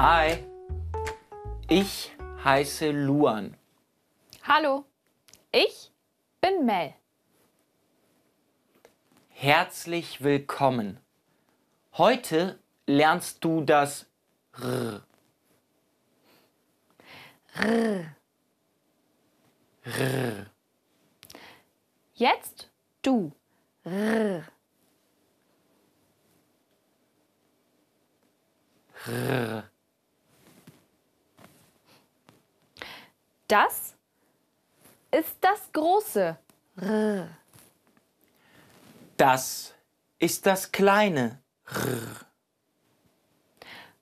Hi, ich heiße Luan. Hallo, ich bin Mel. Herzlich willkommen. Heute lernst du das R. R. Jetzt du. R. R. Das ist das große R. Das ist das kleine R.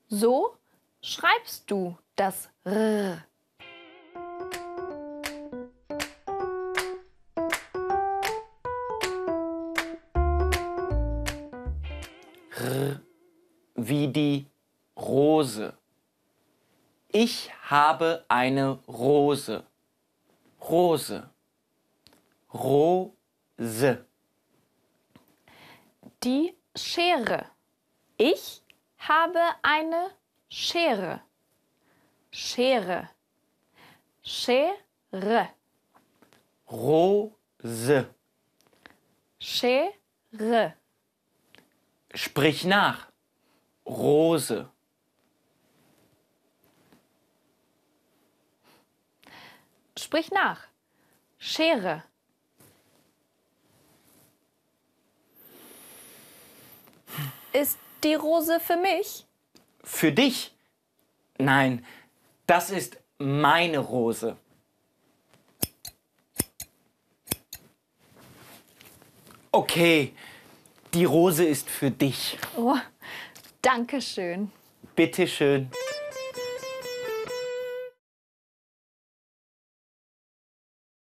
So schreibst du das R. wie die Rose. Ich habe eine Rose. Rose. Rose. Die Schere. Ich habe eine Schere. Schere. Schere. Rose. Schere. Sprich nach. Rose. Sprich nach. Schere. Ist die Rose für mich? Für dich? Nein, das ist meine Rose. Okay, die Rose ist für dich. Oh, danke schön. Bitte schön.